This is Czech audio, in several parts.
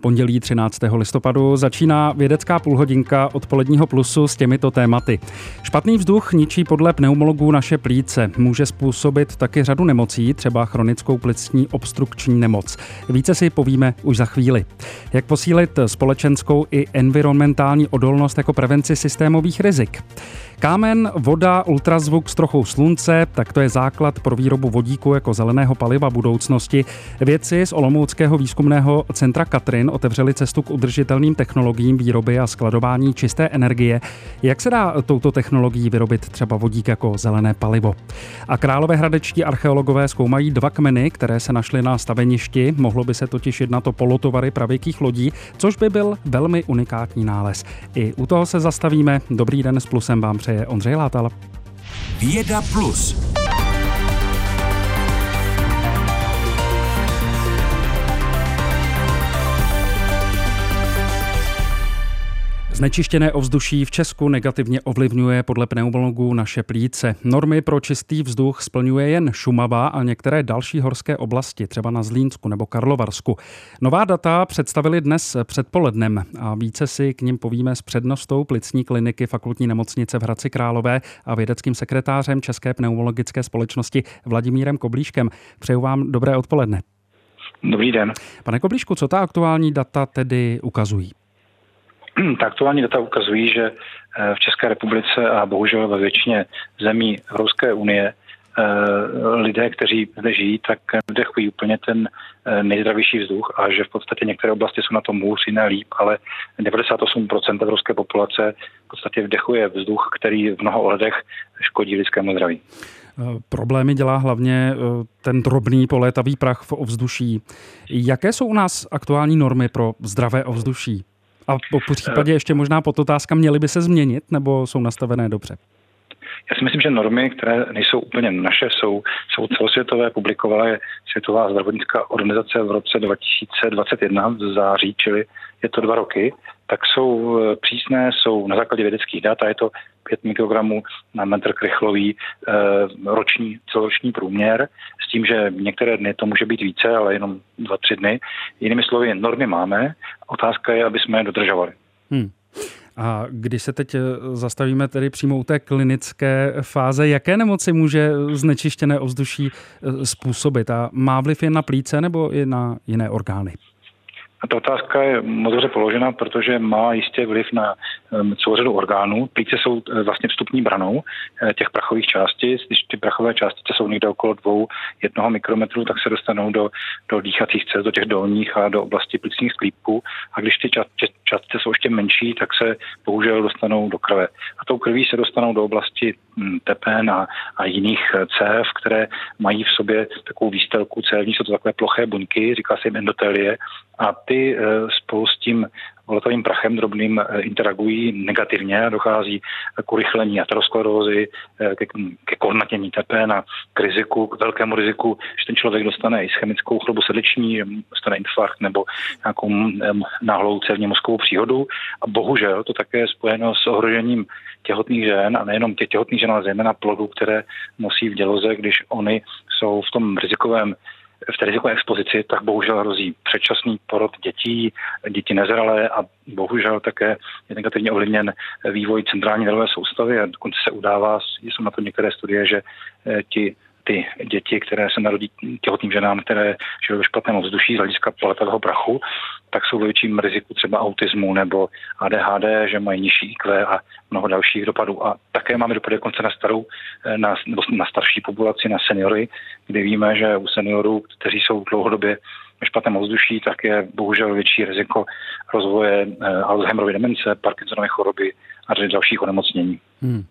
Pondělí 13. listopadu začíná vědecká půlhodinka odpoledního plusu s těmito tématy. Špatný vzduch ničí podle pneumologů naše plíce. Může způsobit taky řadu nemocí, třeba chronickou plicní obstrukční nemoc. Více si povíme už za chvíli. Jak posílit společenskou i environmentální odolnost jako prevenci systémových rizik. Kámen, voda, ultrazvuk s trochou slunce, tak to je základ pro výrobu vodíku jako zeleného paliva budoucnosti. Vědci z Olomouckého výzkumného centra Katrin otevřeli cestu k udržitelným technologiím výroby a skladování čisté energie. Jak se dá touto technologií vyrobit třeba vodík jako zelené palivo? A královéhradečtí archeologové zkoumají dva kmeny, které se našly na staveništi. Mohlo by se totiž jednat o polotovary pravěkých lodí, což by byl velmi unikátní nález. I u toho se zastavíme. Dobrý den s plusem vám přeje Ondřej Látal. Věda Plus. Znečištěné ovzduší v Česku negativně ovlivňuje podle pneumologů naše plíce. Normy pro čistý vzduch splňuje jen Šumava a některé další horské oblasti, třeba na Zlínsku nebo Karlovarsku. Nová data představili dnes předpolednem a více si k ním povíme s přednostou plicní kliniky fakultní nemocnice v Hradci Králové a vědeckým sekretářem České pneumologické společnosti Vladimírem Koblíškem. Přeju vám dobré odpoledne. Dobrý den. Pane Koblíšku, co ta aktuální data tedy ukazují? ta aktuální data ukazují, že eh, v České republice a bohužel ve většině zemí Evropské unie eh, lidé, kteří zde žijí, tak vdechují úplně ten eh, nejzdravější vzduch a že v podstatě některé oblasti jsou na tom hůř, jiné líp, ale 98% evropské populace v podstatě vdechuje vzduch, který v mnoha ohledech škodí lidskému zdraví. Problémy dělá hlavně ten drobný polétavý prach v ovzduší. Jaké jsou u nás aktuální normy pro zdravé ovzduší? A po případě ještě možná podotázka, měly by se změnit nebo jsou nastavené dobře? Já si myslím, že normy, které nejsou úplně naše, jsou, jsou celosvětové. Publikovala je Světová zdravotnická organizace v roce 2021 v září, čili je to dva roky, tak jsou eh, přísné, jsou na základě vědeckých dat a je to 5 mikrogramů na metr krychlový eh, roční, celoroční průměr, s tím, že některé dny to může být více, ale jenom 2-3 dny. Jinými slovy, normy máme, otázka je, aby jsme je dodržovali. Hmm. A když se teď eh, zastavíme tedy přímo u té klinické fáze, jaké nemoci může znečištěné ovzduší způsobit? A má vliv jen na plíce nebo i na jiné orgány? Ta otázka je moc dobře položena, protože má jistě vliv na um, celou řadu orgánů. Plíce jsou uh, vlastně vstupní branou uh, těch prachových částic. Když ty prachové částice jsou někde okolo dvou, jednoho mikrometru, tak se dostanou do, do dýchacích cest, do těch dolních a do oblasti plicních sklípků. A když ty částice jsou ještě menší, tak se bohužel dostanou do krve. A tou krví se dostanou do oblasti tepen a, a jiných uh, cév, které mají v sobě takovou výstelku cévní, jsou to takové ploché buňky, říká se jim endotelie, a ty eh, spolu s tím volatavým prachem drobným eh, interagují negativně a dochází k urychlení aterosklerózy, eh, ke, ke kornatění tepen a k riziku, k velkému riziku, že ten člověk dostane i chemickou chorobu srdeční, dostane infarkt nebo nějakou náhlou cévně mozkovou příhodu. A bohužel to také je spojeno s ohrožením těhotných žen a nejenom těch těhotných žen, ale zejména plodů, které nosí v děloze, když oni jsou v tom rizikovém v té rizikové expozici, tak bohužel hrozí předčasný porod dětí, děti nezralé a bohužel také je negativně ovlivněn vývoj centrální nervové soustavy a dokonce se udává, jsou na to některé studie, že eh, ti ty děti, které se narodí těhotným ženám, které žijou ve špatném ovzduší z hlediska paletového prachu, tak jsou ve větším riziku třeba autismu nebo ADHD, že mají nižší IQ a mnoho dalších dopadů. A také máme dopady konce na starou, eh, na, nebo na starší populaci, na seniory, kdy víme, že u seniorů, kteří jsou dlouhodobě ve špatném ovzduší, tak je bohužel větší riziko rozvoje eh, Alzheimerovy demence, Parkinsonovy choroby a dalších onemocnění. Hmm.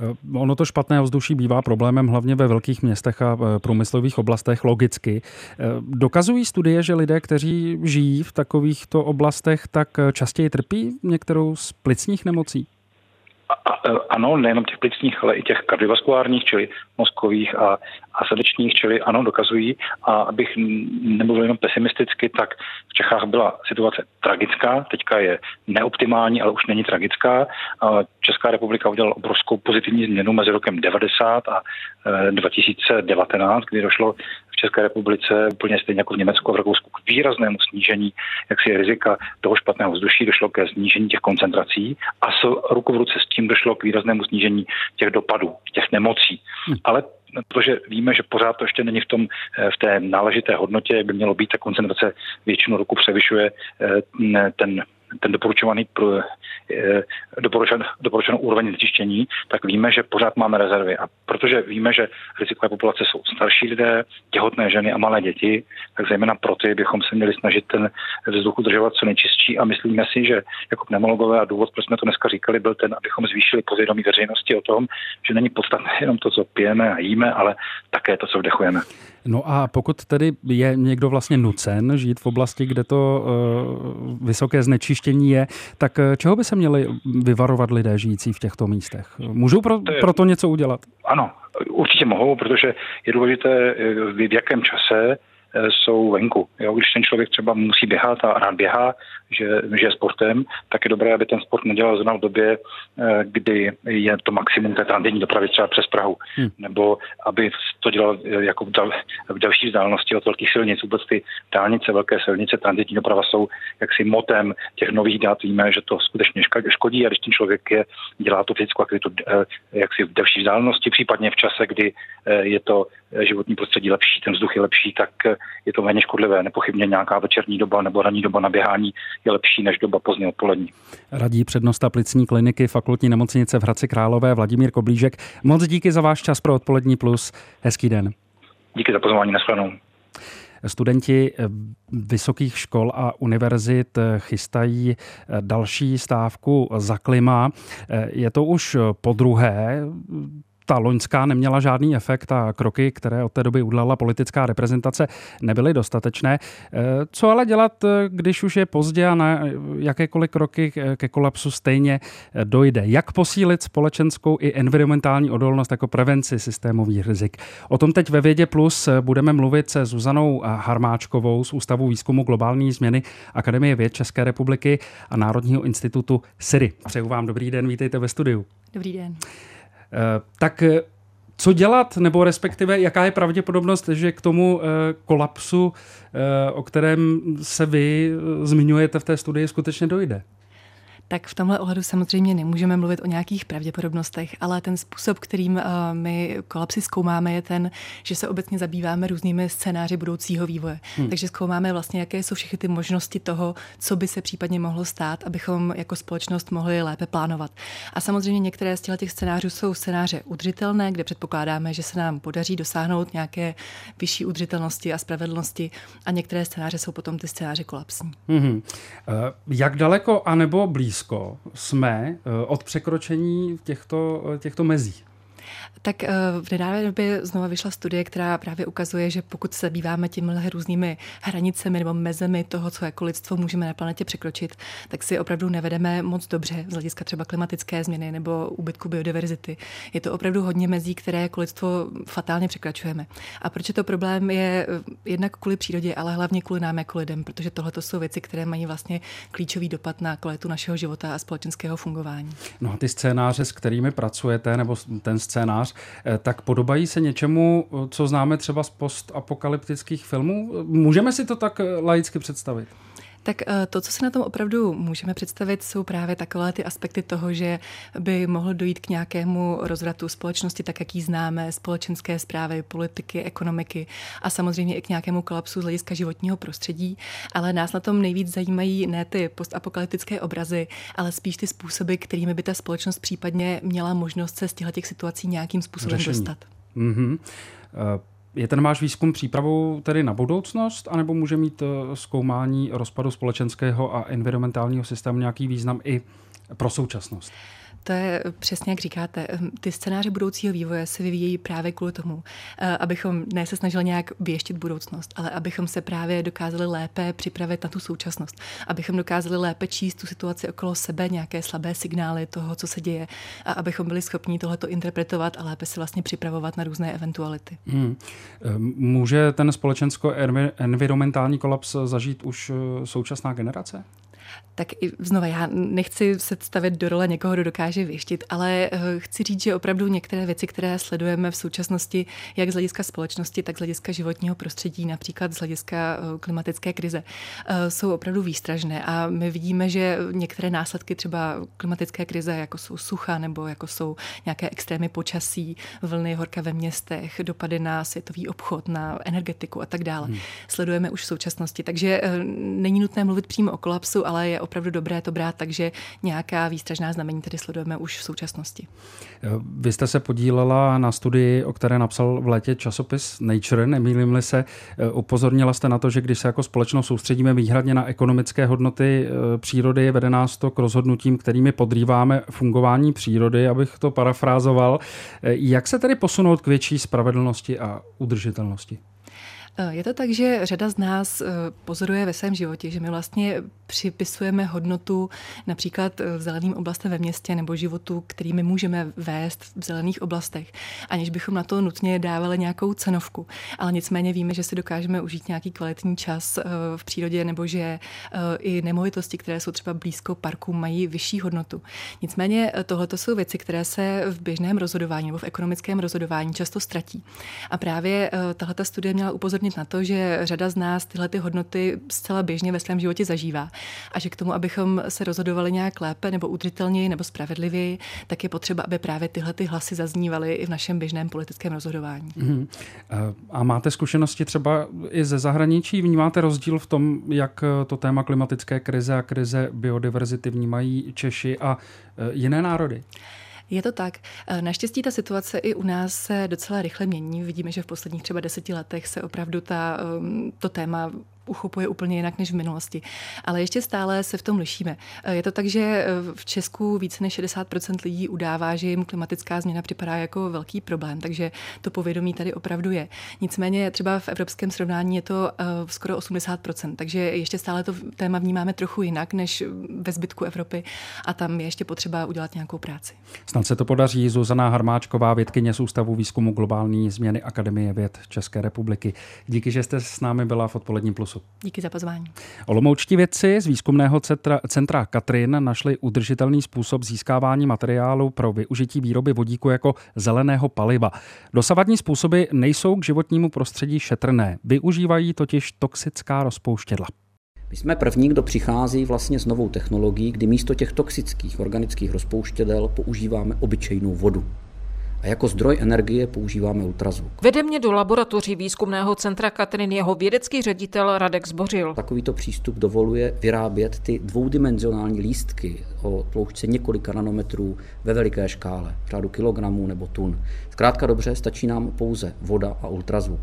Eh, ono to špatné ovzduší bývá problémem hlavně ve velkých městech a eh, průmyslových oblastech logicky. Eh, dokazují studie, že lidé, kteří žijí v takovýchto oblastech, tak častěji trpí některou z plicních nemocí? ano, nejenom těch plicních, ale i těch kardiovaskulárních, čili mozkových a, a srdečních, čili ano, dokazují. A abych nemluvil jenom pesimisticky, tak v Čechách byla situace tragická, teďka je neoptimální, ale už není tragická. Česká republika udělala obrovskou pozitivní změnu mezi rokem 90 a 2019, kdy došlo v České republice úplně stejně jako v Německu a v Rakousku k výraznému snížení jaksi rizika toho špatného vzduší, došlo ke snížení těch koncentrací a s ruku v ruce s tím došlo k výraznému snížení těch dopadů, těch nemocí. Hmm. Ale protože víme, že pořád to ještě není v, tom, eh, v té náležité hodnotě, jak by mělo být, ta koncentrace většinu roku převyšuje eh, ten ten doporučovaný pro, eh, doporučen, doporučenou úroveň znečištění, tak víme, že pořád máme rezervy. A protože víme, že rizikové populace jsou starší lidé, těhotné ženy a malé děti, tak zejména pro ty bychom se měli snažit ten vzduch udržovat co nejčistší a myslíme si, že jako pneumologové a důvod, proč jsme to dneska říkali, byl ten, abychom zvýšili povědomí veřejnosti o tom, že není podstatné jenom to, co pijeme a jíme, ale také to, co vdechujeme. No a pokud tedy je někdo vlastně nucen žít v oblasti, kde to uh, vysoké znečištění je, tak eh, čeho by se měli vyvarovat lidé žijící v těchto místech? Můžou pro to, je, pro to něco udělat? Ano, určitě mohou, protože je důležité, eh, v jakém čase jsou venku. Jo, když ten člověk třeba musí běhat a rád běhá, že, že je sportem, tak je dobré, aby ten sport nedělal zrovna v době, eh, kdy je to maximum té tranzitní dopravy třeba přes Prahu. Hmm. Nebo aby to dělal eh, jako v, dal, v další vzdálenosti od velkých silnic. Vůbec ty dálnice, velké silnice, tranzitní doprava jsou jaksi motem těch nových dát. Víme, že to skutečně škodí a když ten člověk je, dělá tu fyzickou aktivitu eh, jaksi v další vzdálenosti, případně v čase, kdy je to životní prostředí lepší, ten vzduch je lepší, tak je to méně škodlivé. Nepochybně nějaká večerní doba nebo ranní doba na běhání je lepší než doba pozdně odpolední. Radí přednosta plicní kliniky fakultní nemocnice v Hradci Králové Vladimír Koblížek. Moc díky za váš čas pro odpolední plus. Hezký den. Díky za pozvání na stranou. Studenti vysokých škol a univerzit chystají další stávku za klima. Je to už po druhé ta loňská neměla žádný efekt a kroky, které od té doby udělala politická reprezentace, nebyly dostatečné. Eh, co ale dělat, eh, když už je pozdě a na jakékoliv kroky ke kolapsu stejně dojde? Jak posílit společenskou i environmentální odolnost jako prevenci systémových rizik? O tom teď ve Vědě Plus budeme mluvit se Zuzanou Harmáčkovou z Ústavu výzkumu globální změny Akademie věd České republiky a Národního institutu SIRI. Přeju vám dobrý den, vítejte ve studiu. Dobrý den. Eh, tak eh, co dělat, nebo respektive jaká je pravděpodobnost, že k tomu eh, kolapsu, o kterém se vy zmiňujete v té studii, skutečně dojde? Tak v tomhle ohledu samozřejmě nemůžeme mluvit o nějakých pravděpodobnostech, ale ten způsob, kterým eh, my kolapsy zkoumáme, je ten, že se obecně zabýváme různými scénáři budoucího vývoje. Hmm. Takže zkoumáme vlastně, jaké jsou všechny ty možnosti toho, co by se případně mohlo stát, abychom jako společnost mohli lépe plánovat. A samozřejmě některé z těch scénářů jsou scénáře udržitelné, kde předpokládáme, že se nám podaří dosáhnout nějaké vyšší udržitelnosti a spravedlnosti, a některé scénáře jsou potom ty scénáře kolapsní. Hmm. Jak daleko anebo blízko blízko jsme eh, od překročení těchto, eh, těchto mezí? Tak eh, v nedávné době znova vyšla studie, která právě ukazuje, že pokud se zabýváme těmi různými hranicemi nebo mezemi toho, co jako lidstvo můžeme na planetě překročit, tak si opravdu nevedeme moc dobře z hlediska třeba klimatické změny nebo úbytku biodiverzity. Je to opravdu hodně mezí, které jako lidstvo fatálně překračujeme. A proč je to problém, je eh, jednak kvůli přírodě, ale hlavně kvůli nám jako lidem, protože tohle jsou věci, které mají vlastně klíčový dopad na kvalitu našeho života a společenského fungování. No a ty scénáře, s kterými pracujete, nebo ten scénář, Eh, tak podobají se něčemu, eh, co známe třeba z postapokalyptických filmů? Můžeme si to tak eh, laicky představit? Tak to, co si na tom opravdu můžeme představit, jsou právě takové ty aspekty toho, že by mohlo dojít k nějakému rozvratu společnosti, tak jak ji známe, společenské zprávy, politiky, ekonomiky a samozřejmě i k nějakému kolapsu z hlediska životního prostředí. Ale nás na tom nejvíc zajímají ne ty postapokalyptické obrazy, ale spíš ty způsoby, kterými by ta společnost případně měla možnost se z těchto situací nějakým způsobem Řešení. dostat. Mm-hmm. Je ten váš výzkum přípravou tedy na budoucnost, anebo může mít eh, zkoumání rozpadu společenského a environmentálního systému nějaký význam i pro současnost? To je přesně jak říkáte. Ehm, ty scénáře budoucího vývoje se vyvíjejí právě kvůli tomu, eh, abychom ne se snažili nějak věštit budoucnost, ale abychom se právě dokázali lépe připravit na tu současnost, abychom dokázali lépe číst tu situaci okolo sebe, nějaké slabé signály toho, co se děje, a abychom byli schopni tohleto interpretovat a lépe se vlastně připravovat na různé eventuality. Hmm. Ehm, může ten společensko-environmentální kolaps zažít už eh, současná generace? Tak i znova já nechci se stavit do role někoho, kdo dokáže věštit, ale eh, chci říct, že opravdu některé věci, které sledujeme v současnosti, jak z hlediska společnosti, tak z hlediska životního prostředí, například z hlediska eh, klimatické krize, eh, jsou opravdu výstražné. A my vidíme, že některé následky třeba klimatické krize, jako jsou sucha nebo jako jsou nějaké extrémy počasí, vlny horka ve městech, dopady na světový obchod, na energetiku a tak dále, hmm. sledujeme už v současnosti. Takže není nutné mluvit přímo o kolapsu, ale je opravdu dobré to brát, takže nějaká výstražná znamení tedy sledujeme už v současnosti. Vy jste se podílela na studii, o které napsal v létě časopis Nature, nemýlím-li se. Upozornila jste na to, že když se jako společnost soustředíme výhradně na ekonomické hodnoty e, přírody, vede nás to k rozhodnutím, kterými podrýváme fungování přírody, abych to parafrázoval. E, jak se tedy posunout k větší spravedlnosti a udržitelnosti? Eh, je to tak, že řada z nás eh, pozoruje ve svém životě, že my vlastně připisujeme hodnotu například v zeleným oblastem ve městě nebo životu, který my můžeme vést v zelených oblastech, aniž bychom na to nutně dávali nějakou cenovku. Ale nicméně víme, že si dokážeme užít nějaký kvalitní čas eh, v přírodě nebo že i nemovitosti, které jsou třeba blízko parku, mají vyšší hodnotu. Nicméně tohle jsou věci, které se v běžném rozhodování nebo v ekonomickém rozhodování často ztratí. A právě tahle studie měla upozornit upozornit na to, že řada z nás tyhle ty hodnoty zcela běžně ve svém životě zažívá a že k tomu, abychom se rozhodovali nějak lépe nebo udržitelněji nebo spravedlivěji, tak je potřeba, aby právě tyhle ty hlasy zaznívaly i v našem běžném politickém rozhodování. Mm-hmm. A máte zkušenosti třeba i ze zahraničí? Vnímáte rozdíl v tom, jak to téma klimatické krize a krize biodiverzity vnímají Češi a e, jiné národy? Je to tak. E, naštěstí ta situace i u nás se docela rychle mění. Vidíme, že v posledních třeba deseti letech se opravdu ta, to téma uchopuje úplně jinak než v minulosti. Ale ještě stále se v tom lišíme. Eh, je to tak, že eh, v Česku více než 60% lidí udává, že jim klimatická změna připadá jako velký problém, takže to povědomí tady opravdu je. Nicméně třeba v evropském srovnání je to eh, skoro 80%, takže ještě stále to téma vnímáme trochu jinak než ve zbytku Evropy a tam je ještě potřeba udělat nějakou práci. Snad se to podaří. Zuzana Harmáčková, vědkyně z Ústavu výzkumu globální změny Akademie věd České republiky. Díky, že jste s námi byla v odpoledním plusu. Plusu. Díky za pozvání. Olomoučtí vědci z výzkumného centra, centra Katrin našli udržitelný způsob získávání materiálu pro využití výroby vodíku jako zeleného paliva. Dosavadní způsoby nejsou k životnímu prostředí šetrné, využívají totiž toxická rozpouštědla. My jsme první, kdo přichází vlastně s novou technologií, kdy místo těch toxických organických rozpouštědel používáme obyčejnou vodu a jako zdroj energie používáme ultrazvuk. Vede mě do laboratoří výzkumného centra Katrin jeho vědecký ředitel Radek Zbořil. Takovýto přístup dovoluje vyrábět ty dvoudimenzionální lístky o tloušťce několika nanometrů ve veliké škále, řádu kilogramů nebo tun. Zkrátka dobře, stačí nám pouze voda a ultrazvuk.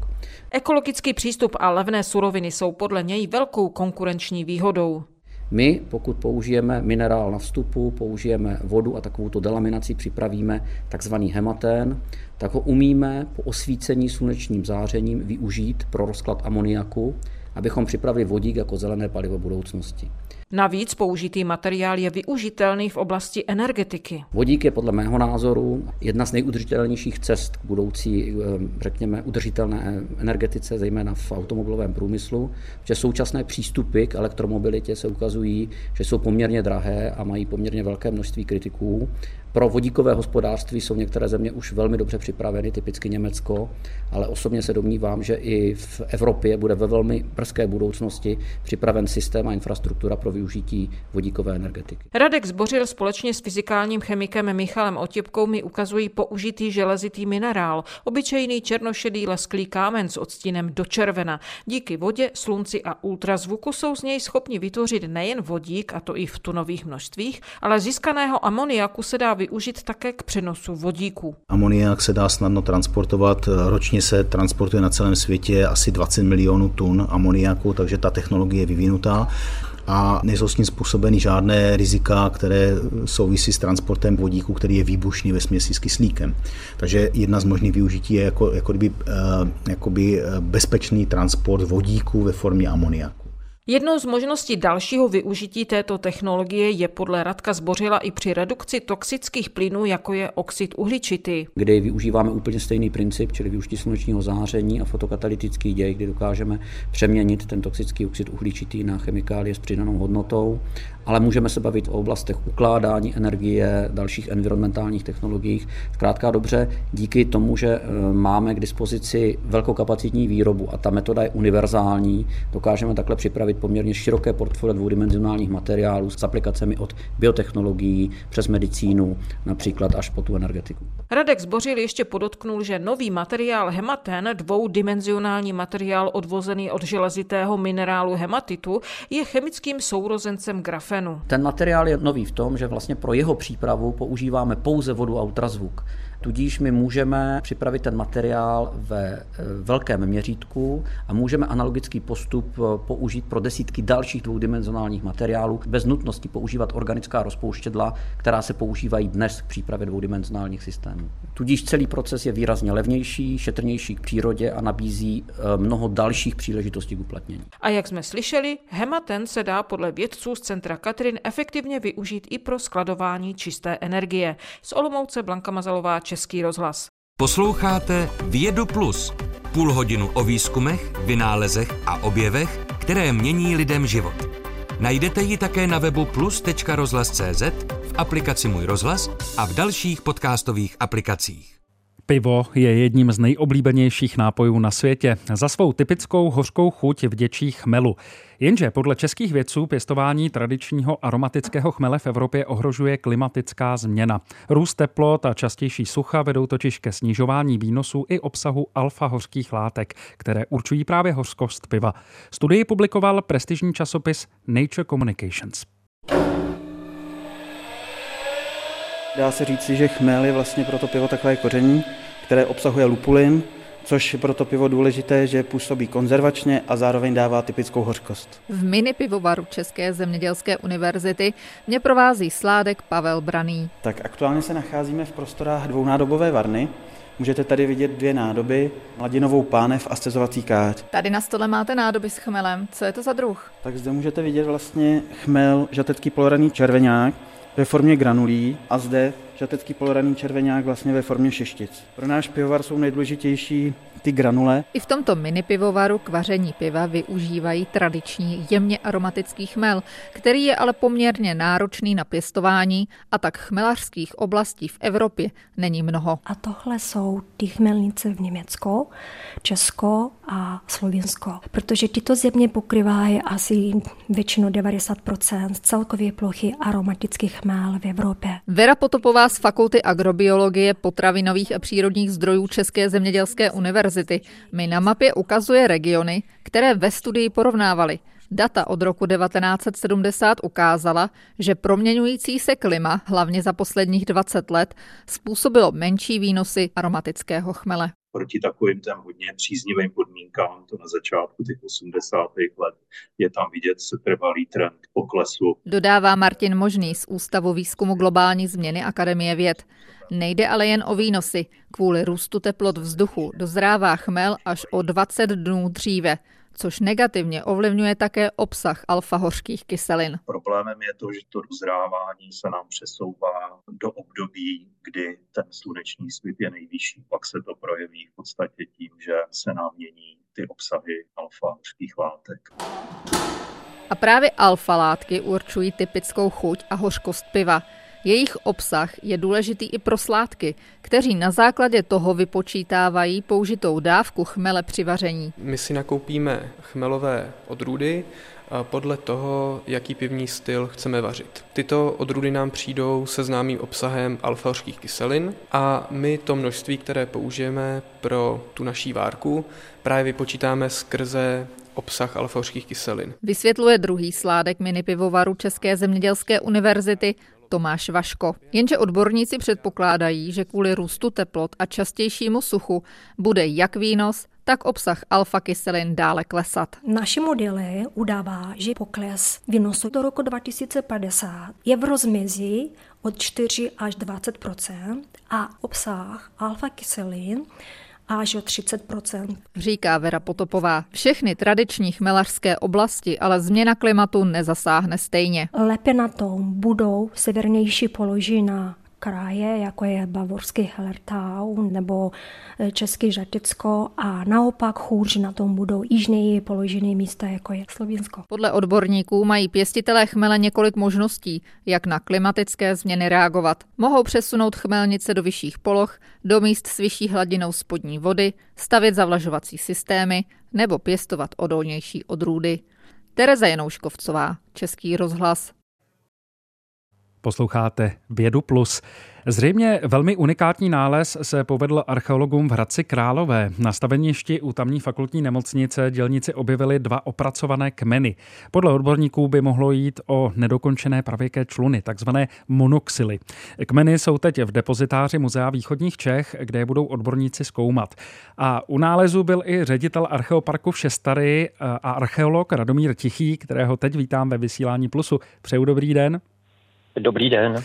Ekologický přístup a levné suroviny jsou podle něj velkou konkurenční výhodou. My, pokud použijeme minerál na vstupu, použijeme vodu a takovou to delaminaci připravíme takzvaný hematén, tak ho umíme po osvícení slunečním zářením využít pro rozklad amoniaku, abychom připravili vodík jako zelené palivo budoucnosti. Navíc použitý materiál je využitelný v oblasti energetiky. Vodík je podle mého názoru jedna z nejudržitelnějších cest k budoucí, eh, řekněme, udržitelné energetice, zejména v automobilovém průmyslu, že současné přístupy k elektromobilitě se ukazují, že jsou poměrně drahé a mají poměrně velké množství kritiků pro vodíkové hospodářství jsou některé země už velmi dobře připraveny, typicky Německo, ale osobně se domnívám, že i v Evropě bude ve velmi brzké budoucnosti připraven systém a infrastruktura pro využití vodíkové energetiky. Radek Zbořil společně s fyzikálním chemikem Michalem Otipkou mi ukazují použitý železitý minerál, obyčejný černošedý lesklý kámen s odstínem do červena. Díky vodě, slunci a ultrazvuku jsou z něj schopni vytvořit nejen vodík, a to i v tunových množstvích, ale získaného amoniaku se dá využít také k přenosu vodíku. Amoniak se dá snadno transportovat. Ročně se transportuje na celém světě asi 20 milionů tun amoniaku, takže ta technologie je vyvinutá. a nejsou s tím způsobeny žádné rizika, které souvisí s transportem vodíku, který je výbušný ve směsi s kyslíkem. Takže jedna z možných využití je jako, jako by, jakoby bezpečný transport vodíku ve formě amoniaku. Jednou z možností dalšího využití této technologie je podle Radka Zbořila i při redukci toxických plynů, jako je oxid uhličitý. Kdy využíváme úplně stejný princip, čili využití slunečního záření a fotokatalytický děj, kdy dokážeme přeměnit ten toxický oxid uhličitý na chemikálie s přidanou hodnotou ale můžeme se bavit o oblastech ukládání energie, dalších environmentálních technologiích. Zkrátka dobře, díky tomu, že e, máme k dispozici velkokapacitní výrobu a ta metoda je univerzální, dokážeme takhle připravit poměrně široké portfolio dvoudimenzionálních materiálů s aplikacemi od biotechnologií přes medicínu, například až po tu energetiku. Radek Zbořil ještě podotknul, že nový materiál hematen, dvoudimenzionální materiál odvozený od železitého minerálu hematitu, je chemickým sourozencem grafenu grafenu. Ten materiál je nový v tom, že vlastně pro jeho přípravu používáme pouze vodu a ultrazvuk. Tudíž my můžeme připravit ten materiál ve e, velkém měřítku a můžeme analogický postup e, použít pro desítky dalších dvoudimenzionálních materiálů bez nutnosti používat organická rozpouštědla, která se používají dnes k přípravě dvoudimenzionálních systémů. Tudíž celý proces je výrazně levnější, šetrnější k přírodě a nabízí e, mnoho dalších příležitostí k uplatnění. A jak jsme slyšeli, hematen se dá podle vědců z centra Katrin efektivně využít i pro skladování čisté energie. Z Olomouce Blanka Mazalová, Český rozhlas. Posloucháte Vědu Plus, půl hodinu o výzkumech, vynálezech a objevech, které mění lidem život. Najdete ji také na webu plus.rozhlas.cz, v aplikaci Můj rozhlas a v dalších podcastových aplikacích. Pivo je jedním z nejoblíbenějších nápojů na světě. Za svou typickou hořkou chuť vděčí chmelu. Jenže podle českých vědců pěstování tradičního aromatického chmele v Evropě ohrožuje klimatická změna. Růst teplot a častější sucha vedou totiž ke snižování výnosů i obsahu alfa-hořkých látek, které určují právě hořkost piva. Studii publikoval prestižní časopis Nature Communications. Dá se říci, že chmel je vlastně pro to pivo takové koření, které obsahuje lupulin, což je pro to pivo důležité, že působí konzervačně a zároveň dává typickou hořkost. V mini pivovaru České zemědělské univerzity mě provází sládek Pavel Braný. Tak aktuálně se nacházíme v prostorách dvounádobové varny, Můžete tady vidět dvě nádoby, mladinovou pánev a stezovací káť. Tady na stole máte nádoby s chmelem. Co je to za druh? Tak zde můžete vidět vlastně chmel, žatecký poloraný červeňák, ve formě granulí a zde žatecký poloraný červeňák vlastně ve formě šeštic. Pro náš pivovar jsou nejdůležitější ty granule. I v tomto mini pivovaru k vaření piva využívají tradiční jemně aromatický chmel, který je ale poměrně náročný na pěstování a tak chmelařských oblastí v Evropě není mnoho. A tohle jsou ty chmelnice v Německu, Česko a Slovinsko, protože tyto země pokrývají asi většinu 90% celkově plochy aromatických chmel v Evropě. Vera Potopová z Fakulty agrobiologie, potravinových a přírodních zdrojů České zemědělské univerzity mi na mapě ukazuje regiony, které ve studii porovnávaly. Data od roku 1970 ukázala, že proměňující se klima, hlavně za posledních 20 let, způsobilo menší výnosy aromatického chmele proti takovým těm hodně příznivým podmínkám, to na začátku těch 80. let, je tam vidět se trvalý trend poklesu. Dodává Martin Možný z Ústavu výzkumu globální změny Akademie věd. Nejde ale jen o výnosy. Kvůli růstu teplot vzduchu dozrává chmel až o 20 dnů dříve což negativně ovlivňuje také obsah alfa-hořkých kyselin. Problémem je to, že to dozrávání se nám přesouvá do období, kdy ten sluneční svit je nejvyšší. Pak se to projeví v podstatě tím, že se nám mění ty obsahy alfa-hořkých látek. A právě alfa látky určují typickou chuť a hořkost piva. Jejich obsah je důležitý i pro sládky, kteří na základě toho vypočítávají použitou dávku chmele při vaření. My si nakoupíme chmelové odrůdy podle toho, jaký pivní styl chceme vařit. Tyto odrůdy nám přijdou se známým obsahem alfa kyselin a my to množství, které použijeme pro tu naší várku, právě vypočítáme skrze obsah alfa kyselin. Vysvětluje druhý sládek mini pivovaru České zemědělské univerzity Tomáš Vaško. Jenže odborníci předpokládají, že kvůli růstu teplot a častějšímu suchu bude jak výnos, tak obsah alfa-kyselin dále klesat. Naše modely udává, že pokles výnosu do roku 2050 je v rozmezí od 4 až 20% a obsah alfa-kyselin až o 30 Říká Vera Potopová. Všechny tradiční chmelařské oblasti ale změna klimatu nezasáhne stejně. Lépe na tom budou severnější položina kraje, jako je Bavorský Hellertau nebo eh, Český Žaticko a naopak hůř na tom budou jižněji položené místa, jako je Slovinsko. Podle odborníků mají pěstitelé chmele několik možností, jak na klimatické změny reagovat. Mohou přesunout chmelnice do vyšších poloh, do míst s vyšší hladinou spodní vody, stavět zavlažovací systémy nebo pěstovat odolnější odrůdy. Tereza Janouškovcová, Český rozhlas. Posloucháte Vědu Plus. Zřejmě velmi unikátní nález se povedl archeologům v Hradci Králové. Na staveništi u tamní fakultní nemocnice dělníci objevili dva opracované kmeny. Podle odborníků by mohlo jít o nedokončené pravěké čluny, takzvané monoxily. Kmeny jsou teď v depozitáři Muzea východních Čech, kde je budou odborníci zkoumat. A u nálezu byl i ředitel archeoparku v Šestary a archeolog Radomír Tichý, kterého teď vítám ve vysílání Plusu. Přeju dobrý den. Dobrý den.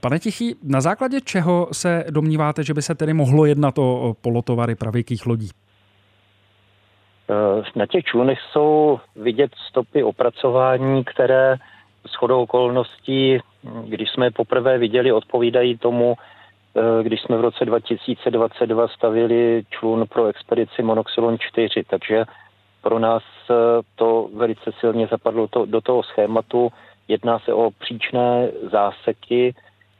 Pane Tichý, na základě čeho se domníváte, že by se tedy mohlo jednat o polotovary pravěkých lodí? Eh, na těch člunech jsou vidět stopy opracování, které chodou okolností, když jsme je poprvé viděli, odpovídají tomu, eh, když jsme v roce 2022 stavili člun pro expedici Monoxylon 4, takže pro nás eh, to velice silně zapadlo to, do toho schématu Jedná se o příčné záseky,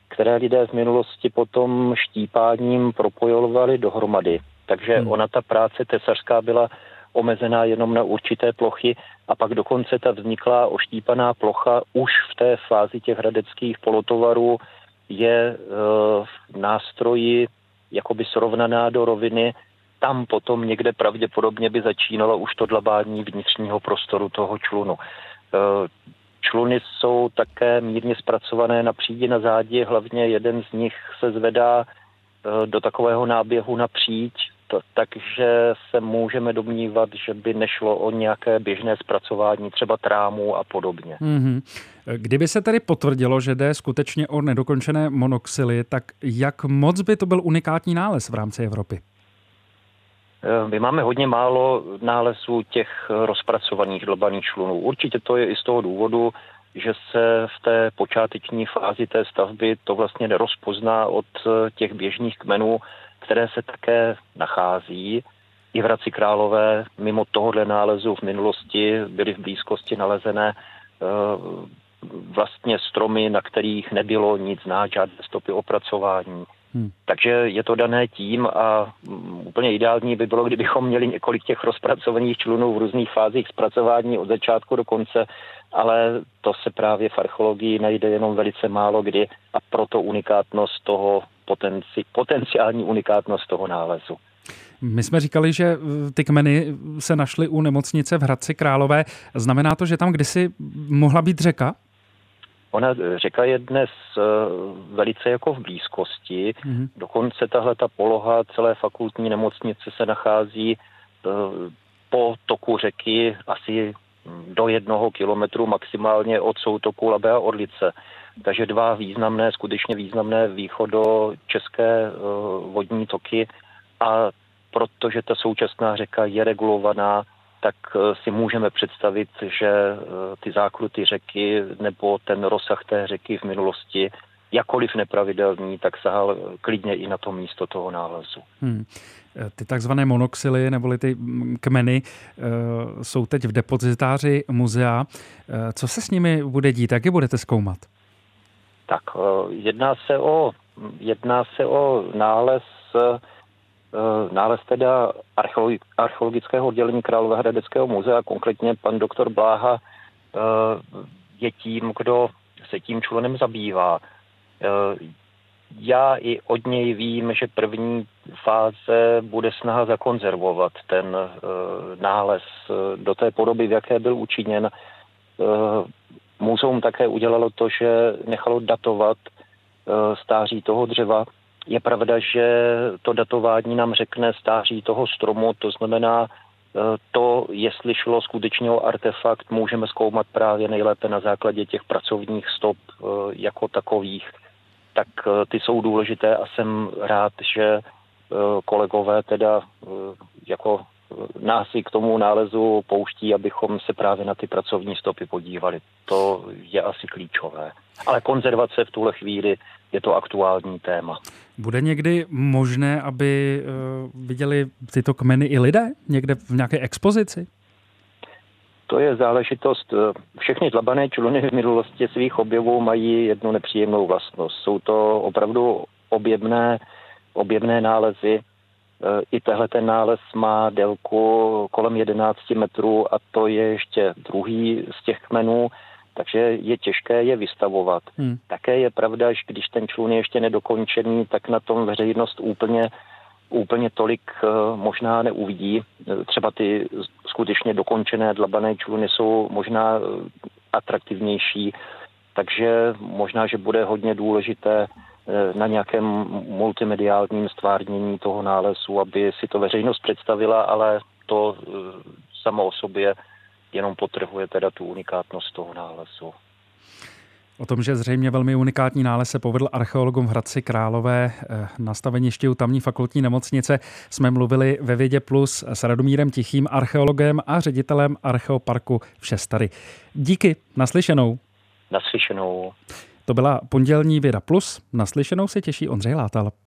které lidé v minulosti potom štípáním propojovali dohromady. Takže hmm. ona ta práce tesařská byla omezená jenom na určité plochy a pak dokonce ta vzniklá oštípaná plocha už v té fázi těch hradeckých polotovarů je e, v nástroji jakoby srovnaná do roviny. Tam potom někde pravděpodobně by začínalo už to dlabání vnitřního prostoru toho člunu. Čluny jsou také mírně zpracované na přídi na zádi, hlavně jeden z nich se zvedá e, do takového náběhu na příď, takže se můžeme domnívat, že by nešlo o nějaké běžné zpracování třeba trámů a podobně. Mm-hmm. Kdyby se tedy potvrdilo, že jde skutečně o nedokončené monoxily, tak jak moc by to byl unikátní nález v rámci Evropy? Eh, my máme hodně málo nálezů těch rozpracovaných dlbaných člunů. Určitě to je i z toho důvodu, že se v té počáteční fázi té stavby to vlastně nerozpozná od eh, těch běžných kmenů, které se také nachází. I v Hradci Králové mimo tohohle nálezu v minulosti byly v blízkosti nalezené eh, vlastně stromy, na kterých nebylo nic znát, žádné stopy opracování. Hmm. Takže je to dané tím a úplně ideální by bylo, kdybychom měli několik těch rozpracovaných člunů v různých fázích zpracování od začátku do konce, ale to se právě v archeologii najde jenom velice málo kdy a proto unikátnost toho potenci, potenciální unikátnost toho nálezu. My jsme říkali, že ty kmeny se našly u nemocnice v Hradci Králové. Znamená to, že tam kdysi mohla být řeka? Ona eh, řeka je dnes eh, velice jako v blízkosti. Mm-hmm. Dokonce tahle ta poloha celé fakultní nemocnice se nachází eh, po toku řeky asi do jednoho kilometru maximálně od soutoku Labe a Orlice. Takže dva významné, skutečně významné východo české vodní toky a protože ta současná řeka je regulovaná tak eh, si můžeme představit, že eh, ty zákruty řeky nebo ten rozsah té řeky v minulosti jakoliv nepravidelný, tak sahal klidně i na to místo toho nálezu. Hmm. Eh, ty takzvané monoxily neboli ty mm, kmeny jsou teď v depozitáři muzea. Co se s nimi bude dít? Jak je budete zkoumat? Tak jedná se o, jedná se o nález Eh, nález teda archeologického oddělení Královéhradeckého muzea, konkrétně pan doktor Bláha eh, je tím, kdo se tím člunem zabývá. Eh, já i od něj vím, že první fáze bude snaha zakonzervovat ten nález do té podoby, v jaké byl učiněn. Muzeum také udělalo to, že nechalo datovat stáří toho dřeva. Je pravda, že to datování nám řekne stáří toho stromu, to znamená, to, jestli šlo skutečně o artefakt, můžeme zkoumat právě nejlépe na základě těch pracovních stop jako takových. Tak ty jsou důležité a jsem rád, že kolegové teda jako nás i k tomu nálezu pouští, abychom se právě na ty pracovní stopy podívali. To je asi klíčové. Ale konzervace v tuhle chvíli je to aktuální téma. Bude někdy možné, aby eh, viděli tyto kmeny i lidé někde v nějaké expozici? To je záležitost. Eh, všechny dlabané čluny v minulosti svých objevů mají jednu nepříjemnou vlastnost. Jsou to opravdu objevné, objevné nálezy, I tehle ten nález má délku kolem 11 metrů a to je ještě druhý z těch kmenů, takže je těžké je vystavovat. Hmm. Také je pravda, že když ten člun je ještě nedokončený, tak na tom veřejnost úplně úplně tolik e, možná neuvidí. E, třeba ty skutečně dokončené dlabané čluny jsou možná atraktivnější, takže možná, že bude hodně důležité na nějakém multimediálním stvárnění toho nálezu, aby si to veřejnost představila, ale to eh, samo o sobě jenom potrhuje teda tu unikátnost toho nálezu. O tom, že zřejmě velmi unikátní nález se povedl archeologům v Hradci Králové eh, na staveništi u tamní fakultní nemocnice, jsme mluvili ve Vědě Plus s Radomírem Tichým, archeologem a ředitelem Archeoparku v Šestary. Díky, naslyšenou. Naslyšenou. To byla pondělní Věda Plus. Naslyšenou se těší Ondřej Látal.